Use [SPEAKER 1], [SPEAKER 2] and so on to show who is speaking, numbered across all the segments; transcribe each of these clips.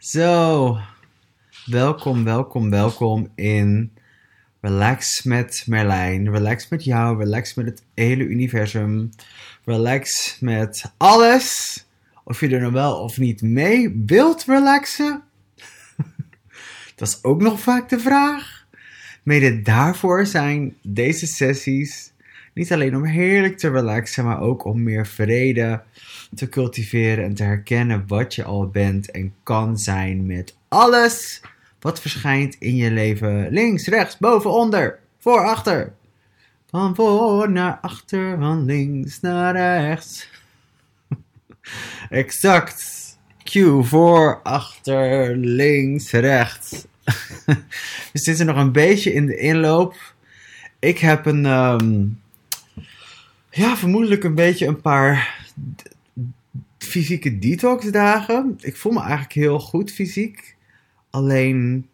[SPEAKER 1] Zo, welkom, welkom, welkom in Relax met Merlijn. Relax met jou, relax met het hele universum. Relax met alles. Of je er nou wel of niet mee wilt relaxen. Dat is ook nog vaak de vraag. Mede daarvoor zijn deze sessies niet alleen om heerlijk te relaxen, maar ook om meer vrede te cultiveren en te herkennen wat je al bent en kan zijn met alles wat verschijnt in je leven. Links, rechts, boven, onder, voor, achter. Van voor naar achter, van links naar rechts. exact. Q, voor, achter, links, rechts. We zitten nog een beetje in de inloop. Ik heb een, ehm, ja, vermoedelijk een beetje een paar fysieke detoxdagen. Ik voel me eigenlijk heel goed fysiek. Alleen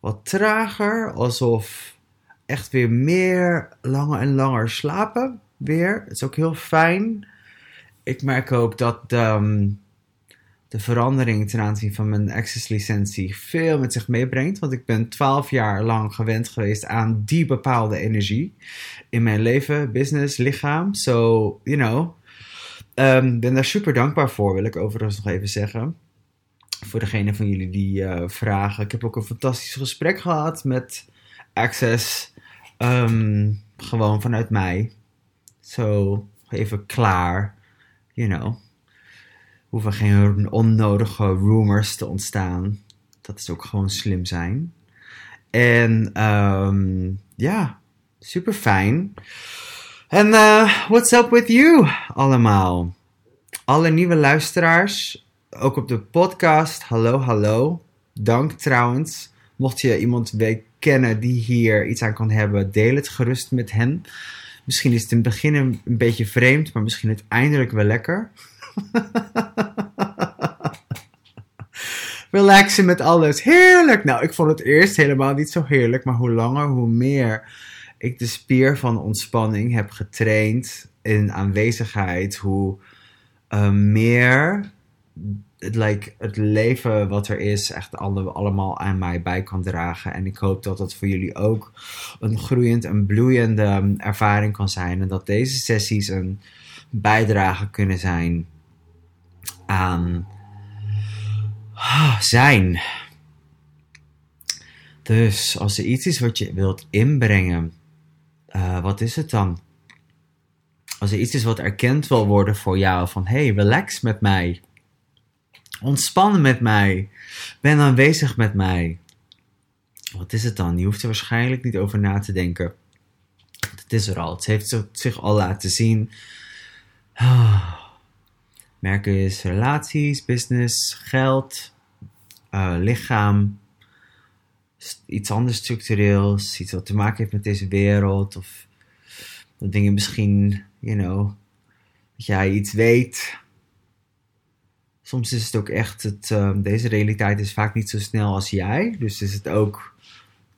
[SPEAKER 1] wat trager, alsof echt weer meer langer en langer slapen weer. Het is ook heel fijn. Ik merk ook dat ehm, de verandering ten aanzien van mijn access licentie veel met zich meebrengt. Want ik ben 12 jaar lang gewend geweest aan die bepaalde energie in mijn leven, business, lichaam. So, you know, um, ben daar super dankbaar voor, wil ik overigens nog even zeggen. Voor degene van jullie die uh, vragen. Ik heb ook een fantastisch gesprek gehad met Access. Um, gewoon vanuit mij. Zo, even klaar. You know. Hoeven geen onnodige rumors te ontstaan. Dat is ook gewoon slim zijn. En um, ja, super fijn. En uh, what's up with you allemaal? Alle nieuwe luisteraars, ook op de podcast. Hallo, hallo. Dank trouwens. Mocht je iemand kennen die hier iets aan kan hebben, deel het gerust met hen. Misschien is het in het begin een, een beetje vreemd, maar misschien uiteindelijk wel lekker. Relaxen met alles. Heerlijk! Nou, ik vond het eerst helemaal niet zo heerlijk, maar hoe langer, hoe meer ik de spier van ontspanning heb getraind in aanwezigheid, hoe uh, meer het, like, het leven wat er is echt alle, allemaal aan mij bij kan dragen. En ik hoop dat dat voor jullie ook een groeiend en bloeiende um, ervaring kan zijn. En dat deze sessies een bijdrage kunnen zijn ah, zijn. Dus als er iets is wat je wilt inbrengen uh, wat is het dan? Als er iets is wat erkend wil worden voor jou, van hey, relax met mij. Ontspan met mij. Ben aanwezig met mij. Wat is het dan? Je hoeft er waarschijnlijk niet over na te denken. Het is er al. Het heeft zich al laten zien. Merken is relaties, business, geld, uh, lichaam, iets anders structureels, iets wat te maken heeft met deze wereld, of dat dingen misschien, you know, dat jij iets weet. Soms is het ook echt, het, um, deze realiteit is vaak niet zo snel als jij, dus is het ook,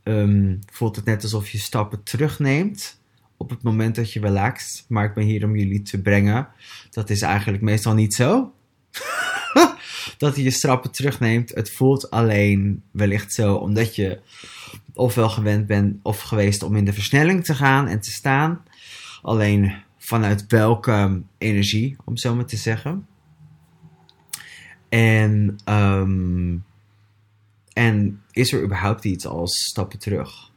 [SPEAKER 1] um, voelt het net alsof je stappen terugneemt op het moment dat je relaxt. Maar ik ben hier om jullie te brengen. Dat is eigenlijk meestal niet zo. dat hij je strappen terugneemt. Het voelt alleen wellicht zo omdat je ofwel gewend bent of geweest om in de versnelling te gaan en te staan. Alleen vanuit welke energie, om zo maar te zeggen. En, um, en is er überhaupt iets als stappen terug?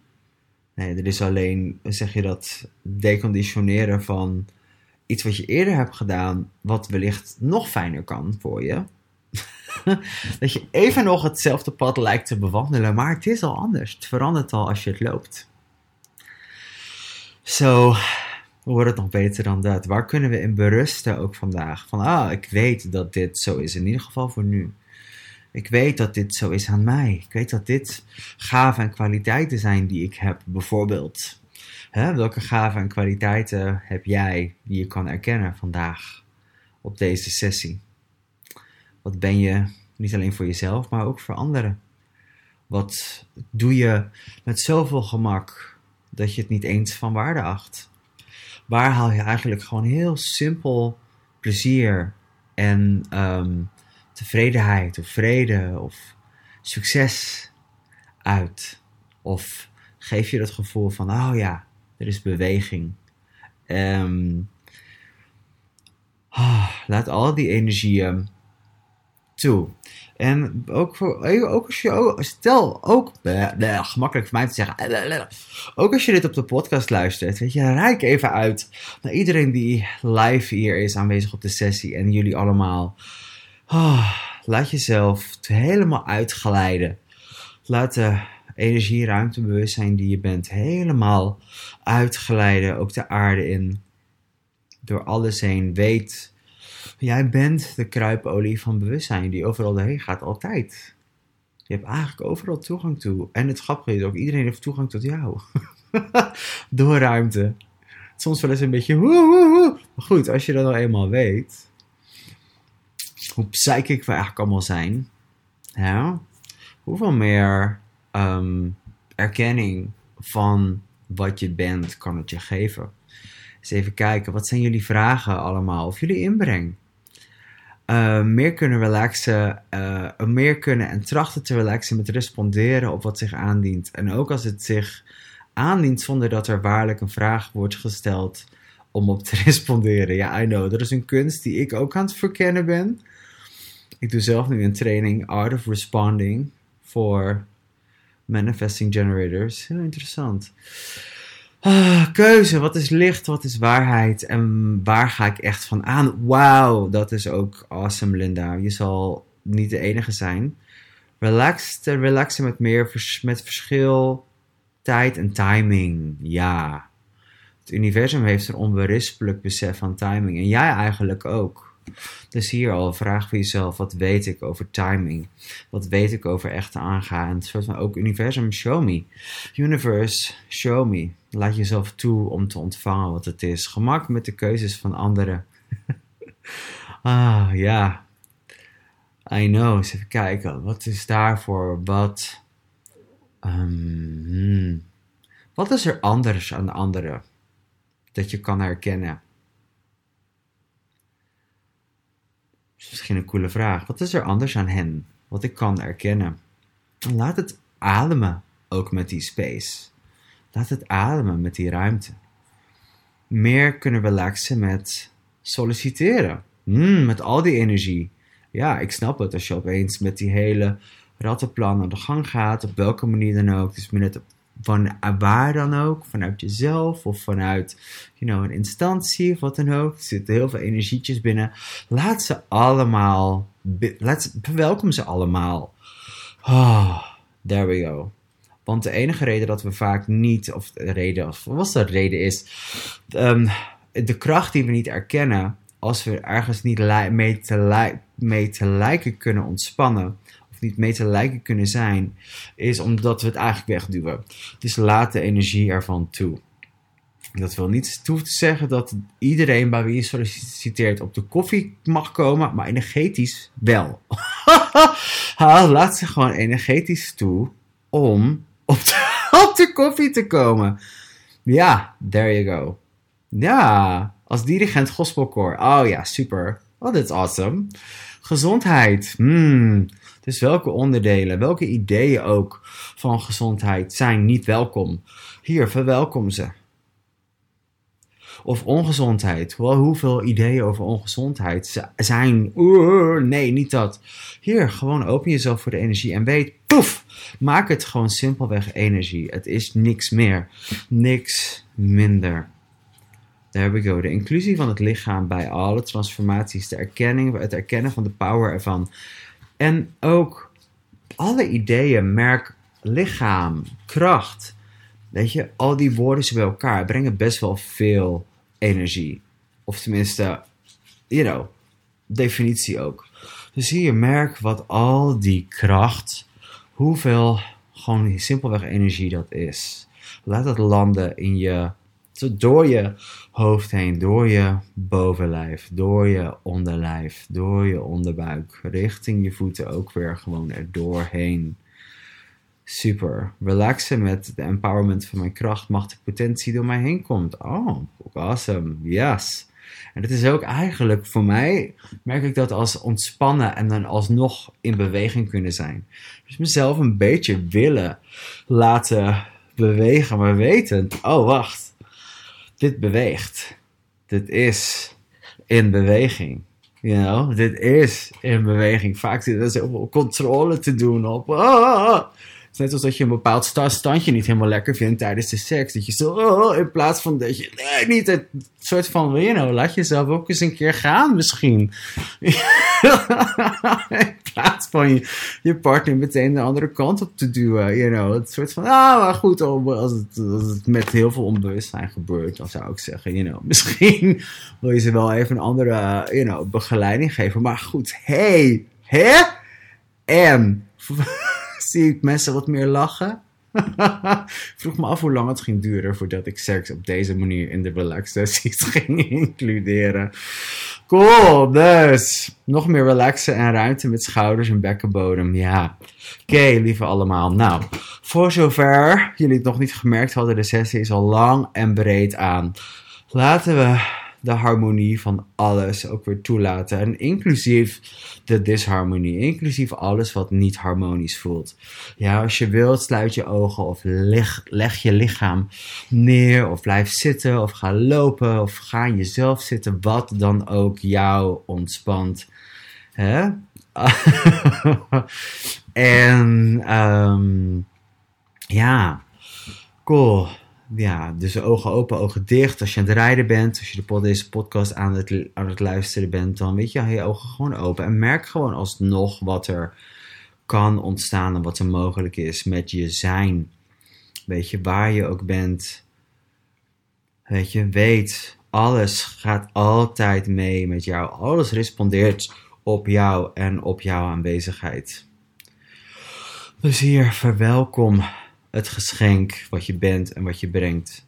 [SPEAKER 1] Nee, er is alleen, zeg je dat, deconditioneren van iets wat je eerder hebt gedaan, wat wellicht nog fijner kan voor je. dat je even nog hetzelfde pad lijkt te bewandelen, maar het is al anders. Het verandert al als je het loopt. Zo, hoe wordt het nog beter dan dat? Waar kunnen we in berusten ook vandaag? Van, ah, ik weet dat dit zo is, in ieder geval voor nu. Ik weet dat dit zo is aan mij. Ik weet dat dit gaven en kwaliteiten zijn die ik heb, bijvoorbeeld. Hè, welke gaven en kwaliteiten heb jij die je kan erkennen vandaag op deze sessie? Wat ben je niet alleen voor jezelf, maar ook voor anderen? Wat doe je met zoveel gemak dat je het niet eens van waarde acht? Waar haal je eigenlijk gewoon heel simpel plezier en um, tevredenheid of vrede of succes uit? Of geef je het gevoel van, oh ja, er is beweging. Ehm, ah, laat al die energieën toe. En ook, voor, ook als je, stel ook, bleh, gemakkelijk voor mij te zeggen, ook als je dit op de podcast luistert, weet je, rijk even uit naar iedereen die live hier is aanwezig op de sessie en jullie allemaal. Oh, laat jezelf helemaal uitglijden. Laat de energie, ruimte, bewustzijn die je bent helemaal uitglijden, ook de aarde in. Door alles heen. Weet Jij bent de kruipolie van bewustzijn die overal doorheen gaat, altijd. Je hebt eigenlijk overal toegang toe. En het grappige is ook, iedereen heeft toegang tot jou. Door ruimte. Soms wel eens een beetje Maar goed, als je dat nou eenmaal weet, hoe psychic we eigenlijk allemaal zijn, ja, hoeveel meer um, erkenning van wat je bent kan het je geven. Eens even kijken, wat zijn jullie vragen allemaal? Of jullie inbreng? uh, meer kunnen relaxen, uh, meer kunnen en trachten te relaxen met responderen op wat zich aandient. En ook als het zich aandient zonder dat er waarlijk een vraag wordt gesteld om op te responderen. Ja, I know. Dat is een kunst die ik ook aan het verkennen ben. Ik doe zelf nu een training Art of Responding voor Manifesting Generators. Heel interessant. Ah, keuze, wat is licht, wat is waarheid en waar ga ik echt van aan? Wauw, dat is ook awesome, Linda. Je zal niet de enige zijn. Relax, te relaxen met meer met verschil, tijd en timing. Ja. Het universum heeft een onberispelijk besef van timing en jij eigenlijk ook. Dus hier al, vraag voor jezelf, wat weet ik over timing? Wat weet ik over echte aangaan? Een soort van ook universum, show me. Universe, show me. Laat jezelf toe om te ontvangen wat het is. Gemak met de keuzes van anderen. ah, ja. I know. Even kijken. Wat is daarvoor? Wat... Um, wat is er anders aan de anderen? Dat je kan herkennen. Is misschien een coole vraag. Wat is er anders aan hen? Wat ik kan erkennen. laat het ademen ook met die space. Laat het ademen met die ruimte. Meer kunnen relaxen met solliciteren. Mm, met al die energie. Ja, ik snap het als je opeens met die hele rattenplan aan de gang gaat. Op welke manier dan ook. Het is meer net van waar dan ook, vanuit jezelf of vanuit you know, een instantie of wat dan ook. Er zitten heel veel energietjes binnen. Laat ze allemaal, laat, verwelkom ze allemaal. Oh, there we go. Want de enige reden dat we vaak niet, of de reden, of wat de reden is, um, de kracht die we niet erkennen, als we ergens niet mee te, mee te lijken kunnen ontspannen, niet mee te lijken kunnen zijn, is omdat we het eigenlijk wegduwen. Dus laat de energie ervan toe. Dat wil niet toe te zeggen dat iedereen bij wie je solliciteert op de koffie mag komen, maar energetisch wel. laat ze gewoon energetisch toe om op de, op de koffie te komen. Ja, there you go. Ja, als dirigent gospelkoor. Oh ja, super. Oh, that's awesome. Gezondheid. Hmm. Dus welke onderdelen, welke ideeën ook van gezondheid zijn niet welkom? Hier, verwelkom ze. Of ongezondheid. Hoeveel ideeën over ongezondheid zijn? nee, niet dat. Hier, gewoon open jezelf voor de energie en weet, poef, maak het gewoon simpelweg energie. Het is niks meer, niks minder. There we go. De inclusie van het lichaam bij alle transformaties, de erkenning, het erkennen van de power ervan. En ook alle ideeën, merk, lichaam, kracht. Weet je, al die woorden bij elkaar brengen best wel veel energie. Of tenminste, you know, definitie ook. Dus hier merk wat al die kracht, hoeveel gewoon simpelweg energie dat is. Laat het landen in je door je hoofd heen, door je bovenlijf, door je onderlijf, door je onderbuik, richting je voeten ook weer gewoon er doorheen. Super. Relaxen met de empowerment van mijn kracht, machtige potentie door mij heen komt. Oh, awesome. Yes. En het is ook eigenlijk voor mij, merk ik dat als ontspannen en dan alsnog in beweging kunnen zijn. Dus mezelf een beetje willen laten bewegen, maar weten, oh wacht, dit beweegt. Dit is in beweging. You know, dit is in beweging. Vaak zit er zoveel controle te doen op. Oh, net als dat je een bepaald standje niet helemaal lekker vindt tijdens de seks. Dat je zo, oh, in plaats van dat je, nee, niet het soort van, you know, laat jezelf ook eens een keer gaan misschien. plaats van je, je partner meteen de andere kant op te duwen, you know. Het soort van, ah, maar goed, als het, het met heel veel onbewustzijn gebeurt, dan zou ik zeggen, you know, misschien wil je ze wel even een andere, you know, begeleiding geven. Maar goed, hey, hè? En zie ik mensen wat meer lachen. vroeg me af hoe lang het ging duren voordat ik seks op deze manier in de relax sessies ging includeren. Cool, dus nog meer relaxen en ruimte met schouders en bekkenbodem. Ja, oké, lieve allemaal. Nou, voor zover jullie het nog niet gemerkt hadden, de sessie is al lang en breed aan. Laten we de harmonie van alles ook weer toelaten. En inclusief de disharmonie, inclusief alles wat niet harmonisch voelt. Ja, als je wilt, sluit je ogen of leg, leg je lichaam neer of blijf zitten of ga lopen of ga in jezelf zitten, wat dan ook jou ontspant. Hè? en um, ja, cool ja, dus ogen open, ogen dicht. Als je aan het rijden bent, als je de, deze podcast aan het, aan het luisteren bent, dan weet je, je ogen gewoon open. En merk gewoon alsnog wat er kan ontstaan en wat er mogelijk is met je zijn. Weet je, waar je ook bent. Weet je, weet, alles gaat altijd mee met jou. Alles respondeert op jou en op jouw aanwezigheid. Dus hier, verwelkom het geschenk wat je bent en wat je brengt.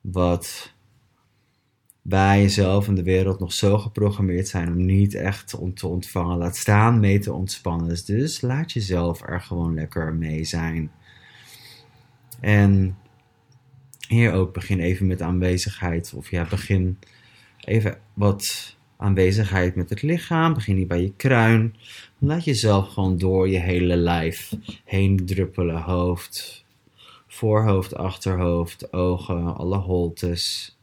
[SPEAKER 1] Wat bij jezelf en de wereld nog zo geprogrammeerd zijn om niet echt om te ontvangen. Laat staan mee te ontspannen. Dus, dus laat jezelf er gewoon lekker mee zijn. En hier ook begin even met aanwezigheid. Of ja, begin even wat aanwezigheid met het lichaam. Begin hier bij je kruin. Laat jezelf gewoon door je hele lijf heen druppelen. Hoofd, voorhoofd, achterhoofd, ogen, alle holtes.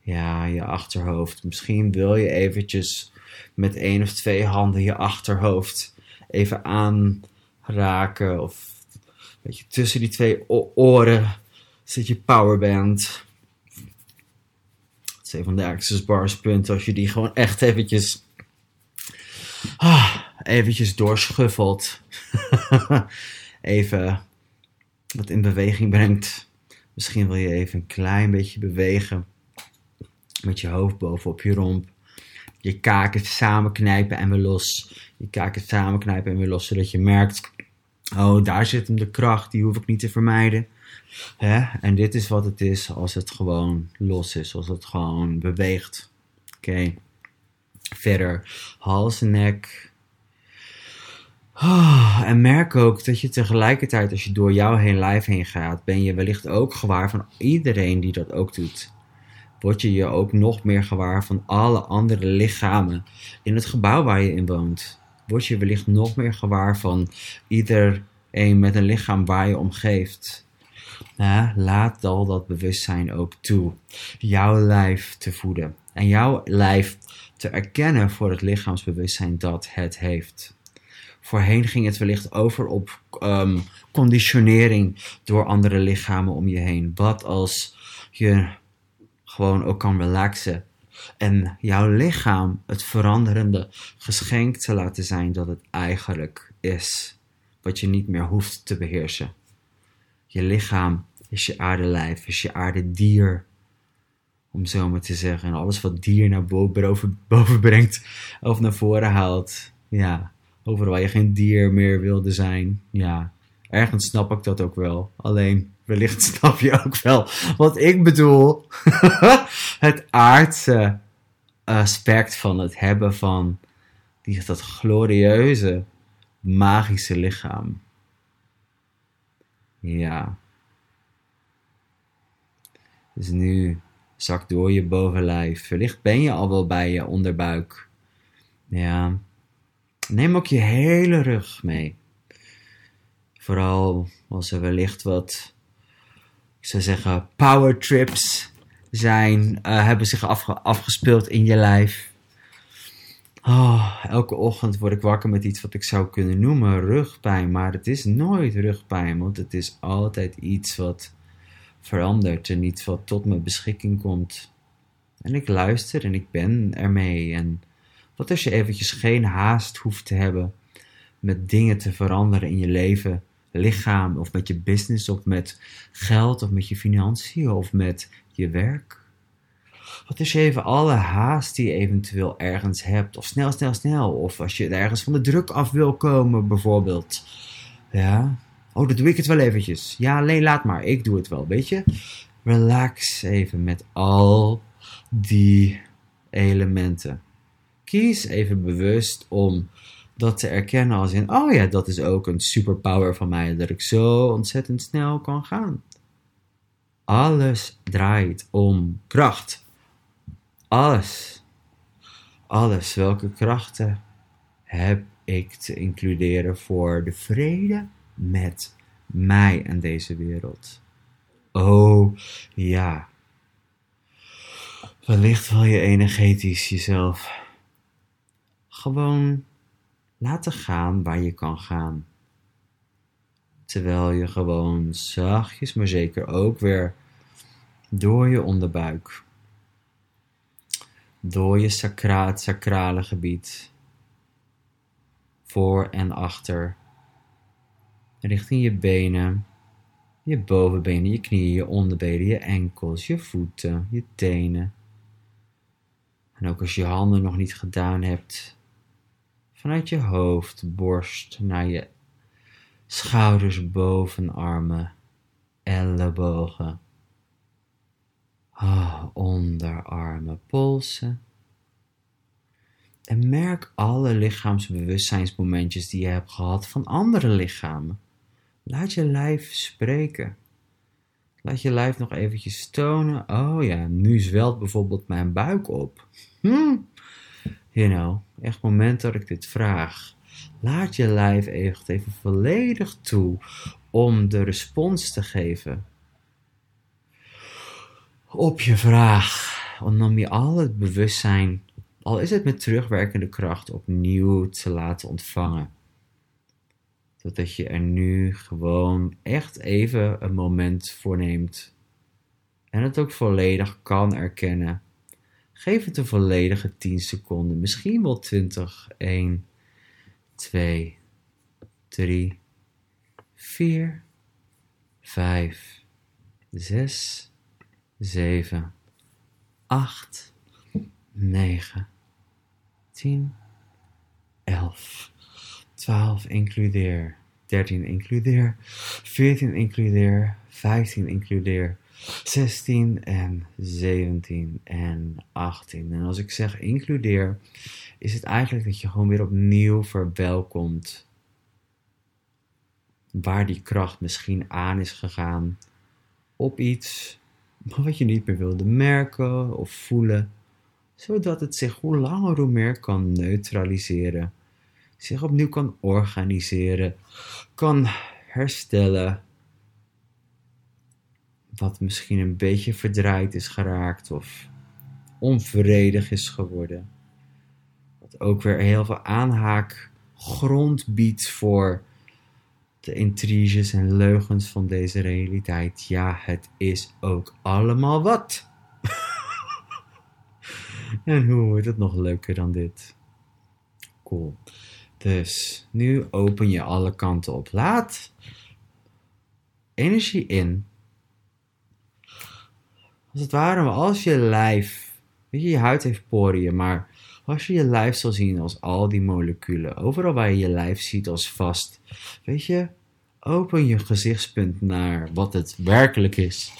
[SPEAKER 1] Ja, je achterhoofd. Misschien wil je eventjes met één of twee handen je achterhoofd even aanraken. Of weet je, tussen die twee oren zit je powerband. Van de bars punten. Als je die gewoon echt eventjes... Ah, eventjes doorschuffelt. even wat in beweging brengt. Misschien wil je even een klein beetje bewegen. Met je hoofd bovenop je romp. Je kaken samenknijpen en weer los. Je kaken samenknijpen en weer los. Zodat je merkt, oh daar zit hem de kracht. Die hoef ik niet te vermijden. Hè? En dit is wat het is als het gewoon los is. Als het gewoon beweegt. Oké. Verder. Hals nek Oh, en merk ook dat je tegelijkertijd, als je door jouw heen lijf heen gaat, ben je wellicht ook gewaar van iedereen die dat ook doet. Word je je ook nog meer gewaar van alle andere lichamen in het gebouw waar je in woont. Word je wellicht nog meer gewaar van iedereen met een lichaam waar je omgeeft. Ja, laat al dat bewustzijn ook toe. Jouw lijf te voeden. En jouw lijf te erkennen voor het lichaamsbewustzijn dat het heeft. Voorheen ging het wellicht over op um, conditionering door andere lichamen om je heen. Wat als je gewoon ook kan relaxen en jouw lichaam het veranderende geschenk te laten zijn dat het eigenlijk is. Wat je niet meer hoeft te beheersen. Je lichaam is je aardelijf, is je aardedier. Om zo maar te zeggen. En alles wat dier naar boven, boven brengt of naar voren haalt. Ja, overal je geen dier meer wilde zijn. Ja, ergens snap ik dat ook wel. Alleen, wellicht snap je ook wel wat ik bedoel. het aardse aspect van het hebben van die, dat glorieuze, magische lichaam. Ja. Dus nu Zak door je bovenlijf. Wellicht ben je al wel bij je onderbuik. Ja. Neem ook je hele rug mee. Vooral als er wellicht wat, ik zou zeggen, power trips zijn, uh, hebben zich afge afgespeeld in je lijf. Oh, elke ochtend word ik wakker met iets wat ik zou kunnen noemen rugpijn. Maar het is nooit rugpijn, want het is altijd iets wat verandert en iets wat tot mijn beschikking komt. En ik luister en ik ben ermee. En wat als je eventjes geen haast hoeft te hebben met dingen te veranderen in je leven, lichaam of met je business of met geld of met je financiën of met je werk? Wat is even alle haast die je eventueel ergens hebt? Of snel, snel, snel. Of als je ergens van de druk af wil komen, bijvoorbeeld. Ja. Oh, dat doe ik het wel eventjes. Ja, alleen laat maar. Ik doe het wel, weet je. Relax even met al die elementen. Kies even bewust om dat te erkennen als in, oh ja, dat is ook een superpower van mij, dat ik zo ontzettend snel kan gaan. Alles draait om kracht. Alles. Alles. Welke krachten heb ik te includeren voor de vrede met mij en deze wereld? Oh ja. Wellicht wil je energetisch jezelf gewoon laten gaan waar je kan gaan. Terwijl je gewoon zachtjes, maar zeker ook weer door je onderbuik door je sacraat, sacrale gebied, voor en achter, richting je benen, je bovenbenen, je knieën, je onderbenen, je enkels, je voeten, je tenen. En ook als je handen nog niet gedaan hebt, vanuit je hoofd, borst naar je schouders, bovenarmen, ellebogen Oh, onderarmen, polsen. En merk alle lichaamsbewustzijnsmomentjes die je hebt gehad van andere lichamen. Laat je lijf spreken. Laat je lijf nog eventjes tonen. Oh ja, nu zwelt bijvoorbeeld mijn buik op. Hm. You know, echt moment dat ik dit vraag. Laat je lijf even volledig toe om de respons te geven op je vraag. Om je al het bewustzijn, al is het met terugwerkende kracht, opnieuw te laten ontvangen. Zodat je er nu gewoon echt even een moment voor neemt. En het ook volledig kan erkennen. Geef het een volledige 10 seconden, misschien wel 20. 1, 2, 3, 4, 5, 6, 7, 8, 9, 10, 11, 12 includeer, 13 includeer, 14 includeer, 15 includeer, 16 en 17 en 18. En als ik zeg includeer, is het eigenlijk dat je gewoon weer opnieuw verwelkomt waar die kracht misschien aan is gegaan op iets wat je niet meer wilde merken of voelen, zodat het zich hoe langer hoe meer kan neutraliseren, zich opnieuw kan organiseren, kan herstellen, wat misschien een beetje verdraaid is geraakt of onvredig is geworden. Ook weer heel veel aanhaakgrond biedt voor de intriges en leugens van deze realiteit. Ja, het is ook allemaal wat. en hoe wordt het nog leuker dan dit? Cool. Dus nu open je alle kanten op. Laat energie in. Als het ware, als je lijf, weet je, je huid heeft poriën, maar als je je lijf zal zien als al die moleculen, overal waar je je lijf ziet als vast, weet je, open je gezichtspunt naar wat het werkelijk is.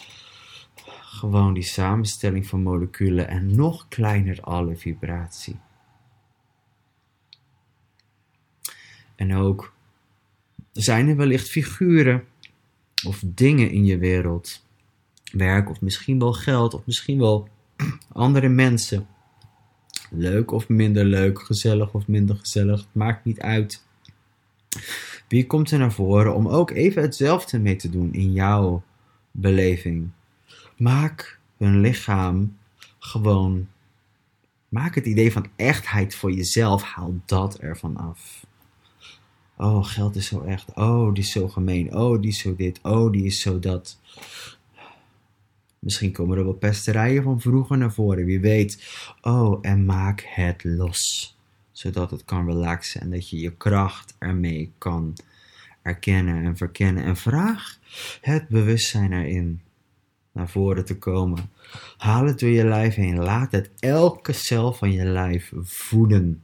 [SPEAKER 1] Gewoon die samenstelling van moleculen en nog kleiner alle vibratie. En ook zijn er wellicht figuren of dingen in je wereld werk of misschien wel geld of misschien wel andere mensen. Leuk of minder leuk, gezellig of minder gezellig, het maakt niet uit. Wie komt er naar voren om ook even hetzelfde mee te doen in jouw beleving? Maak hun lichaam gewoon. Maak het idee van echtheid voor jezelf. Haal dat ervan af. Oh, geld is zo echt. Oh, die is zo gemeen. Oh, die is zo dit. Oh, die is zo dat. Misschien komen er wel pesterijen van vroeger naar voren. Wie weet. Oh, en maak het los. Zodat het kan relaxen en dat je je kracht ermee kan erkennen en verkennen. En vraag het bewustzijn erin naar voren te komen. Haal het door je lijf heen. Laat het elke cel van je lijf voeden.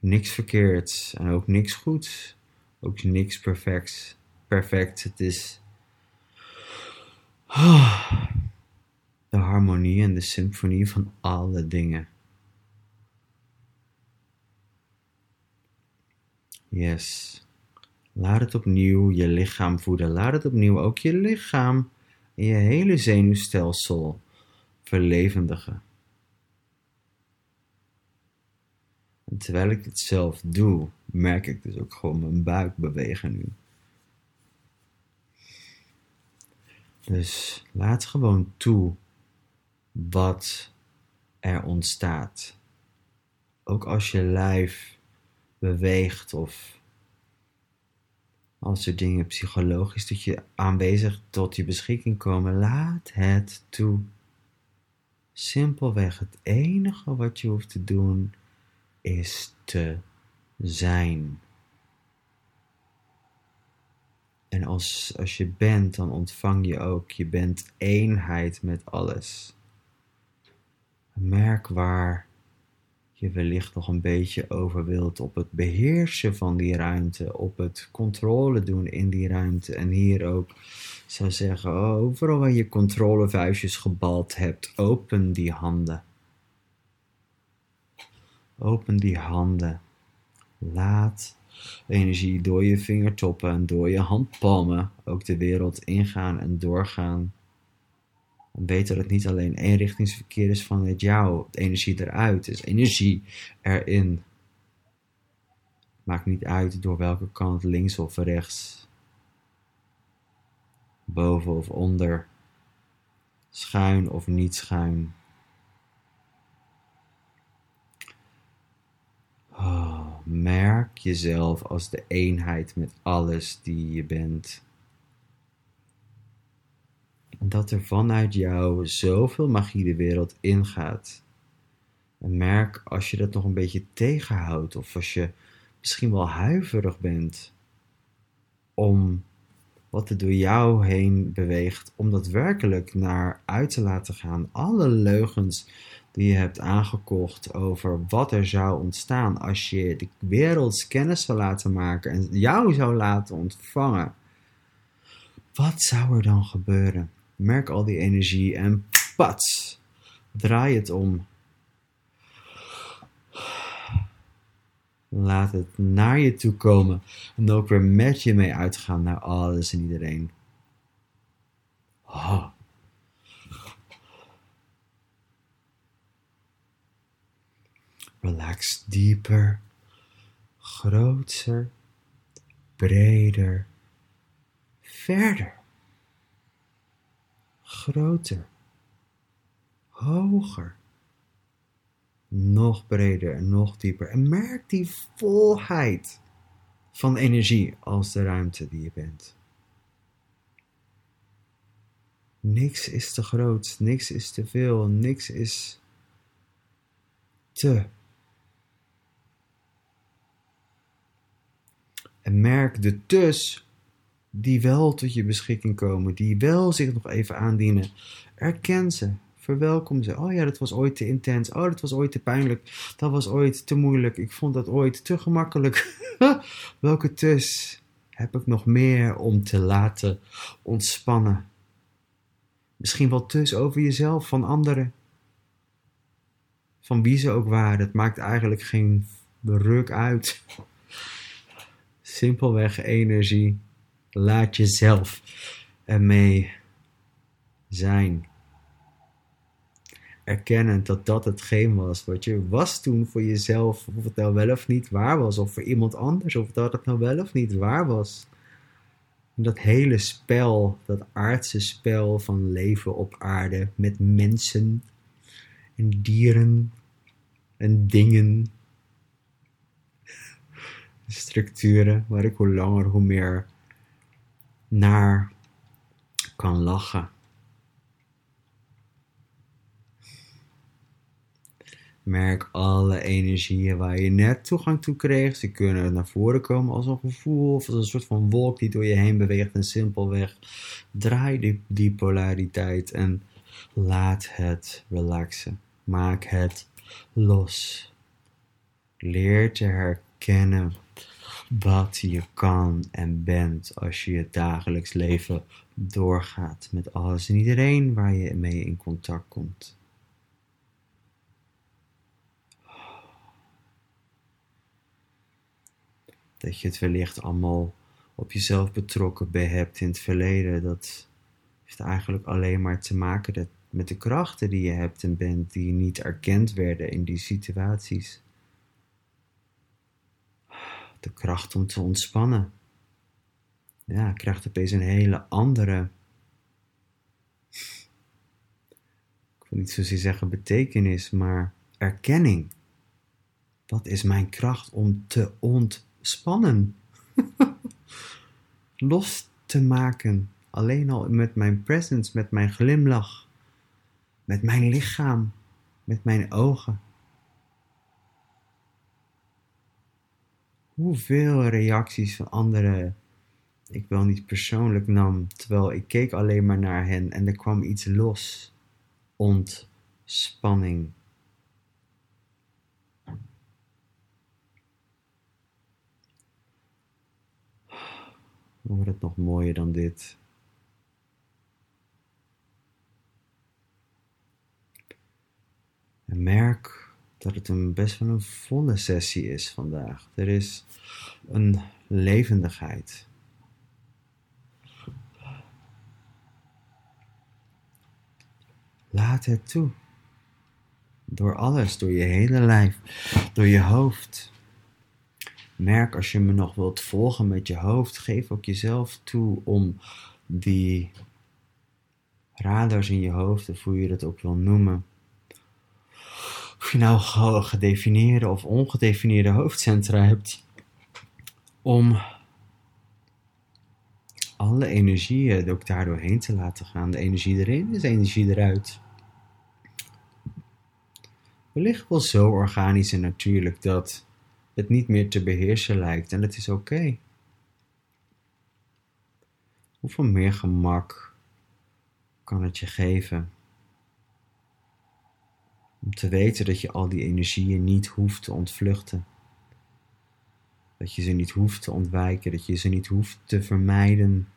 [SPEAKER 1] Niks verkeerds en ook niks goeds. Ook niks perfects. Perfect. Het is de harmonie en de symfonie van alle dingen. Yes. Laat het opnieuw je lichaam voeden. Laat het opnieuw ook je lichaam en je hele zenuwstelsel verlevendigen. En terwijl ik het zelf doe, merk ik dus ook gewoon mijn buik bewegen nu. Dus laat gewoon toe wat er ontstaat. Ook als je lijf beweegt of als er dingen psychologisch tot je aanwezig tot je beschikking komen, laat het toe. Simpelweg het enige wat je hoeft te doen is te zijn. En als, als je bent, dan ontvang je ook. Je bent eenheid met alles. Merk waar je wellicht nog een beetje over wilt op het beheersen van die ruimte, op het controle doen in die ruimte. En hier ook zou zeggen, oh, overal waar je controlevuistjes gebald hebt, open die handen. Open die handen. Laat energie door je vingertoppen en door je handpalmen ook de wereld ingaan en doorgaan. En weet dat het niet alleen eenrichtingsverkeer is vanuit jou, energie eruit, is energie erin. Maakt niet uit door welke kant, links of rechts, boven of onder, schuin of niet schuin. Oh, merk jezelf als de eenheid met alles die je bent dat er vanuit jou zoveel magie de wereld ingaat. En merk als je dat nog een beetje tegenhoudt, of als je misschien wel huiverig bent om wat er door jou heen beweegt, om dat werkelijk naar uit te laten gaan. Alle leugens die je hebt aangekocht over wat er zou ontstaan als je de wereld kennis zou laten maken en jou zou laten ontvangen. Wat zou er dan gebeuren? Merk al die energie en pats, draai het om. Laat het naar je toe komen en ook weer met je mee uitgaan naar alles en iedereen. Oh. Relax dieper, groter, breder, verder groter, hoger, nog breder en nog dieper. En merk die volheid van energie als de ruimte die je bent. Niks is te groot, niks is te veel, niks is te. En merk de tus die wel tot je beschikking komen, die wel zich nog even aandienen. Erken ze, verwelkom ze. Oh ja, dat was ooit te intens. Oh, dat was ooit te pijnlijk. Dat was ooit te moeilijk. Ik vond dat ooit te gemakkelijk. Welke tus heb ik nog meer om te laten ontspannen? Misschien wel tus over jezelf, van anderen. Van wie ze ook waren. Het maakt eigenlijk geen ruk uit. Simpelweg energie. Laat jezelf ermee zijn. Erkennen dat dat hetgeen was wat je was toen voor jezelf, of het nou wel of niet waar was, of voor iemand anders, of dat het nou wel of niet waar was. dat hele spel, dat aardse spel van leven op aarde met mensen en dieren en dingen, structuren waar ik hoe langer hoe meer naar kan lachen. Merk alle energieën waar je net toegang toe kreeg. Ze kunnen naar voren komen als een gevoel of als een soort van wolk die door je heen beweegt. En simpelweg draai die, polariteit en laat het relaxen. Maak het los. Leer te herkennen wat je kan en bent als je je dagelijks leven doorgaat met alles en iedereen waar je mee in contact komt. Dat je het wellicht allemaal op jezelf betrokken bij hebt in het verleden, dat heeft eigenlijk alleen maar te maken met de krachten die je hebt en bent, die niet erkend werden in die situaties de kracht om te ontspannen. Ja, krijgt opeens een hele andere, ik wil niet zozeer zeggen betekenis, maar erkenning. Wat is mijn kracht om te ontspannen? Los te maken, alleen al met mijn presence, met mijn glimlach, met mijn lichaam, met mijn ogen. hoeveel reacties van anderen ik wel niet persoonlijk nam, terwijl ik keek alleen maar naar hen en er kwam iets los. Ontspanning. Hoe wordt het nog mooier dan dit? En merk dat het een best wel een volle sessie is vandaag. Er is een levendigheid. Laat het toe. Door alles, door je hele lijf, door je hoofd. Merk als je me nog wilt volgen met je hoofd, geef ook jezelf toe om die radars in je hoofd, of hoe je dat ook wil noemen, of je nou gedefinieerde of ongedefinieerde hoofdcentra hebt, om alle energieën ook daar doorheen te laten gaan. De energie erin is energie eruit. Wellicht wel zo organisch en natuurlijk dat het niet meer te beheersen lijkt en dat is oké. Hoeveel meer gemak kan het je geven? Om te weten dat je al die energieën niet hoeft te ontvluchten. Dat je ze niet hoeft te ontwijken, dat je ze niet hoeft te vermijden.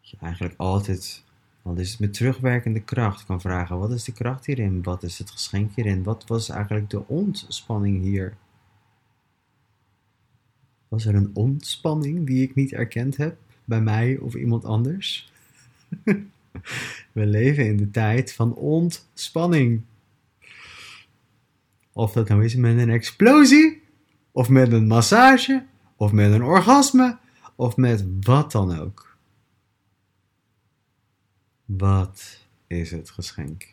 [SPEAKER 1] Dat je eigenlijk altijd, al is het met terugwerkende kracht, kan vragen: wat is de kracht hierin? Wat is het geschenk hierin? Wat was eigenlijk de ontspanning hier? Was er een ontspanning die ik niet erkend heb bij mij of iemand anders? We leven in de tijd van ontspanning. Of dat nou is met een explosie, of met een massage, of met een orgasme, of met wat dan ook. Wat is het geschenk?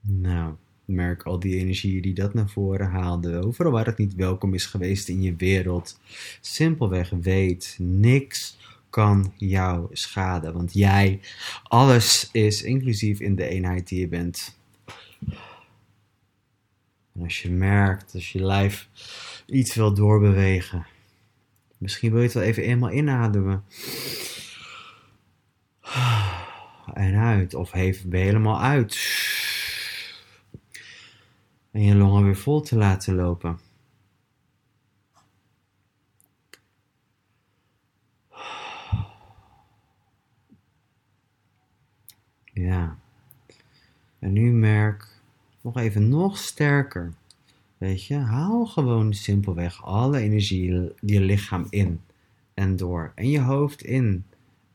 [SPEAKER 1] Nou, merk al die energieën die dat naar voren haalden, overal waar het niet welkom is geweest in je wereld. Simpelweg weet, niks kan jou schaden. Want jij, alles is inclusief in de eenheid die je bent. En als je merkt, als je lijf iets wil doorbewegen, misschien wil je het wel even eenmaal inademen. En uit, of even helemaal uit. En je longen weer vol te laten lopen. Ja. En nu merk nog even nog sterker. Weet je, haal gewoon simpelweg alle energie je lichaam in. en door. En je hoofd in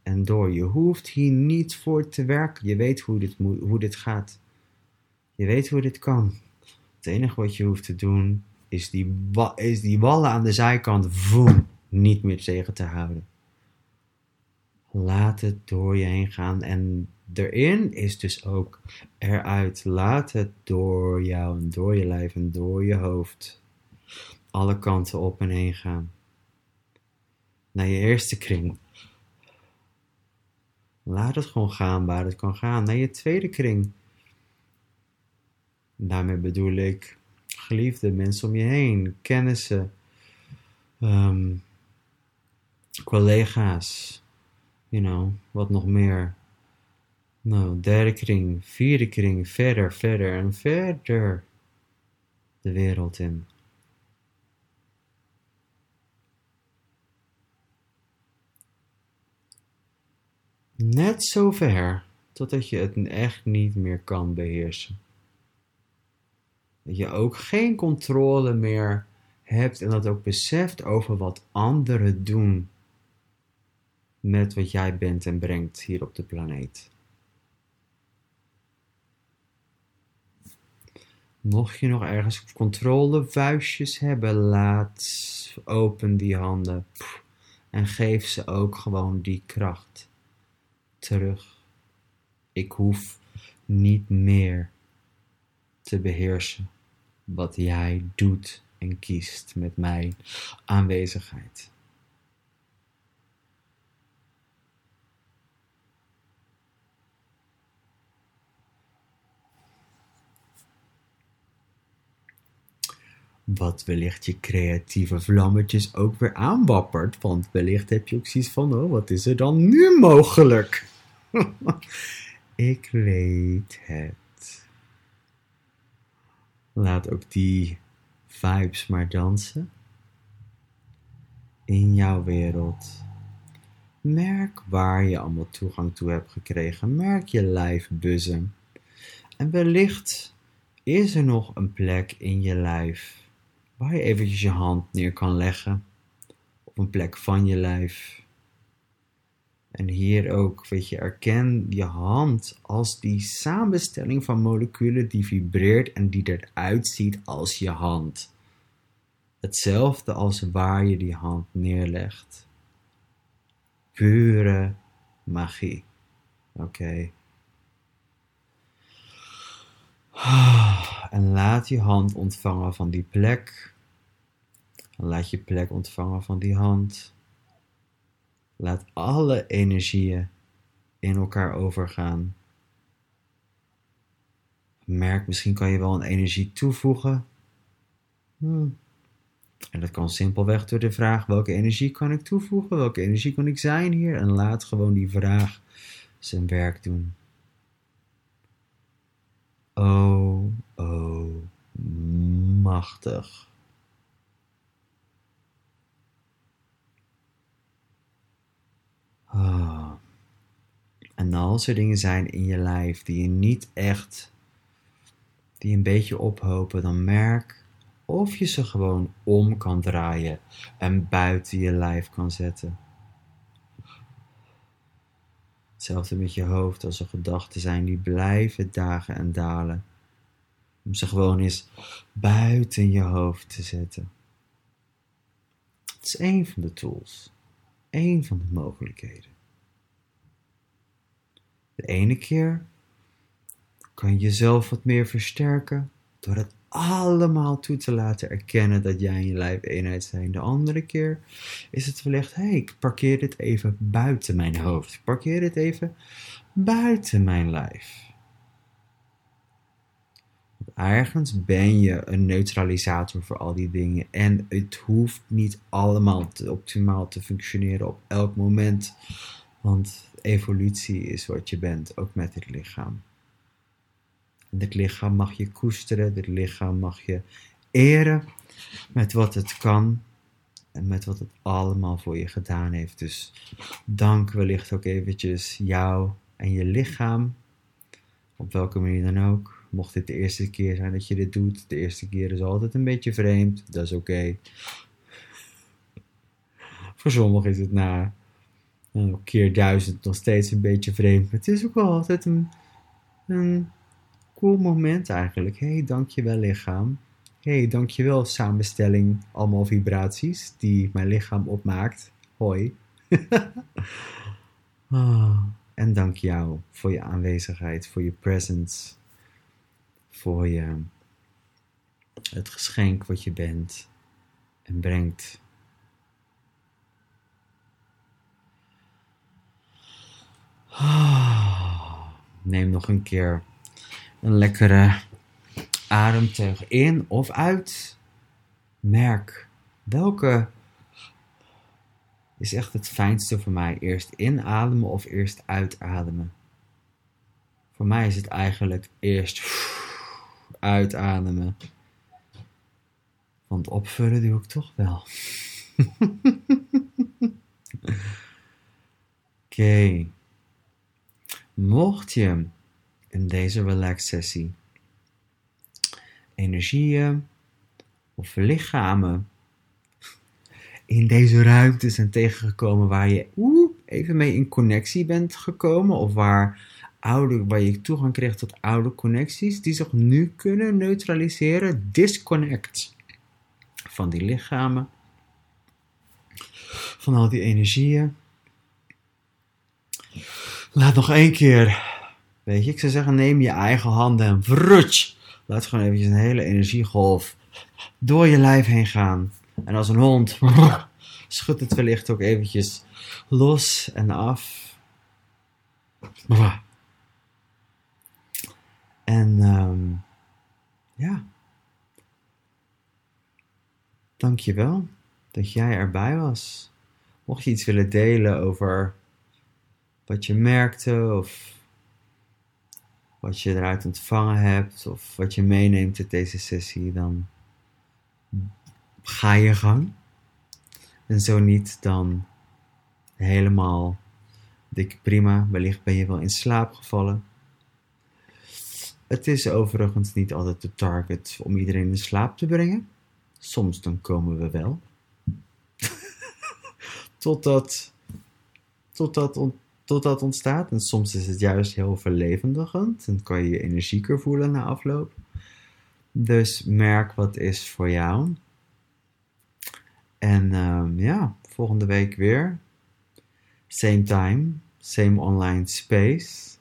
[SPEAKER 1] en door. Je hoeft hier niet voor te werken. Je weet hoe dit, hoe dit gaat. Je weet hoe dit kan. Het enige wat je hoeft te doen is die, is die wallen aan de zijkant voem, niet meer tegen te houden. Laat het door je heen gaan. En erin is dus ook eruit. Laat het door jou en door je lijf en door je hoofd. Alle kanten op en heen gaan. Naar je eerste kring. Laat het gewoon gaan waar het kan gaan. Naar je tweede kring. Daarmee bedoel ik geliefde mensen om je heen, kennissen, um, collega's, you know, wat nog meer. Nou, derde kring, vierde kring, verder, verder en verder de wereld in. Net zo ver totdat je het echt niet meer kan beheersen. Dat je ook geen controle meer hebt en dat ook beseft over wat anderen doen met wat jij bent en brengt hier op de planeet. Mocht je nog ergens controlevuistjes hebben, laat open die handen en geef ze ook gewoon die kracht terug. Ik hoef niet meer te beheersen wat jij doet en kiest met mijn aanwezigheid. Wat wellicht je creatieve vlammetjes ook weer aanwappert. Want wellicht heb je ook zoiets van: oh, wat is er dan nu mogelijk? Ik weet het. Laat ook die vibes maar dansen in jouw wereld. Merk waar je allemaal toegang toe hebt gekregen. Merk je lijf buzzen. En wellicht is er nog een plek in je lijf waar je eventjes je hand neer kan leggen. Op een plek van je lijf. En hier ook, weet je, erken je hand als die samenstelling van moleculen die vibreert en die eruit ziet als je hand. Hetzelfde als waar je die hand neerlegt. Pure magie. Oké. En laat je hand ontvangen van die plek. Laat je plek ontvangen van die hand. Laat alle energieën in elkaar overgaan. Merk, misschien kan je wel een energie toevoegen. Hmm. En dat kan simpelweg door de vraag: welke energie kan ik toevoegen? Welke energie kan ik zijn hier? En laat gewoon die vraag zijn werk doen. Oh, oh, machtig. Oh. En als er dingen zijn in je lijf die je niet echt, die een beetje ophopen, dan merk of je ze gewoon om kan draaien en buiten je lijf kan zetten. Hetzelfde met je hoofd als er gedachten zijn die blijven dagen en dalen. Om ze gewoon eens buiten je hoofd te zetten. Het is één van de tools één van de mogelijkheden. De ene keer kan je jezelf wat meer versterken door het allemaal toe te laten erkennen dat jij en je lijf eenheid zijn. De andere keer is het wellicht, hé, hey, ik parkeer dit even buiten mijn hoofd. Ik parkeer dit even buiten mijn lijf. Ergens ben je een neutralisator voor al die dingen. En het hoeft niet allemaal optimaal te functioneren op elk moment. Want evolutie is wat je bent, ook met het lichaam. Dit lichaam mag je koesteren, dit lichaam mag je eren met wat het kan en met wat het allemaal voor je gedaan heeft. Dus dank wellicht ook eventjes jou en je lichaam, op welke manier dan ook Mocht dit de eerste keer zijn dat je dit doet, de eerste keer is altijd een beetje vreemd, dat is oké. Voor sommigen is het na een keer duizend nog steeds een beetje vreemd. Maar het is ook wel altijd een, een cool moment eigenlijk. Hé, hey, dankjewel lichaam. Hé, hey, dankjewel samenstelling, allemaal vibraties die mijn lichaam opmaakt. Hoi. oh, en dank jou voor je aanwezigheid, voor je presence, voor je, het geschenk wat je bent en brengt. Neem nog een keer een lekkere ademteug in of uit. Merk welke is echt het fijnste voor mij. Eerst inademen of eerst uitademen. Voor mij is het eigenlijk eerst uitademen. Want opvullen doe ik toch wel. Oké. Mocht je in deze relax sessie energieën of lichamen in deze ruimte zijn tegengekomen waar je even mee in connectie bent gekomen of waar, oude, waar je toegang kreeg tot oude connecties die zich nu kunnen neutraliseren, disconnect van die lichamen, van al die energieën. Laat nog één keer, weet je, ik zou zeggen, neem je eigen handen en vrutsch. Laat gewoon eventjes een hele energiegolf door je lijf heen gaan. En als een hond schud het wellicht ook eventjes los en af. En um, ja, dankjewel dat jij erbij was. Mocht je iets willen delen over wat je merkte of wat je eruit ontvangen hebt of wat je meeneemt uit deze sessie, dan ga je gang. En zo niet, dan helemaal dik prima. Wellicht ben je wel in slaap gevallen. Het is overigens niet altijd de target om iedereen in slaap te brengen. Soms dan komen we wel. totdat, totdat, totdat ontstaat. En soms is het juist heel verlevendigend. En kan je je energieker voelen na afloop. Dus merk wat is voor jou. En um, ja, volgende week weer. Same time, same online space.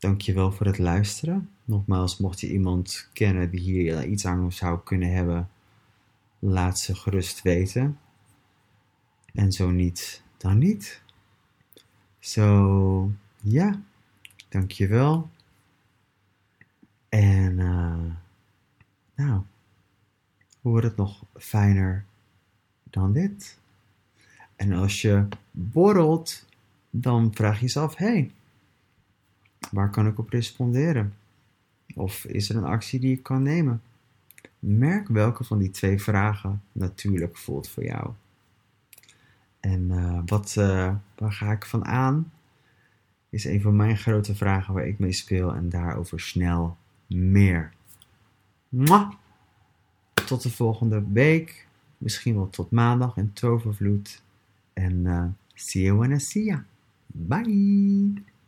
[SPEAKER 1] Dankjewel voor het luisteren. Nogmaals, mocht je iemand kennen die hier iets aan zou kunnen hebben, laat ze gerust weten. En zo niet, dan niet. Zo, ja, dankjewel. En uh, nou hoe wordt het nog fijner dan dit? En als je borrelt, dan vraag je jezelf: hé, hey, waar kan ik op responderen? Of is er een actie die ik kan nemen? Merk welke van die twee vragen natuurlijk voelt voor jou. En uh, wat, uh, waar ga ik van aan? Is een van mijn grote vragen waar ik mee speel en daarover snel meer. Tot de volgende week. Misschien wel tot maandag in Tovervloed. En see you when I see ya. Bye!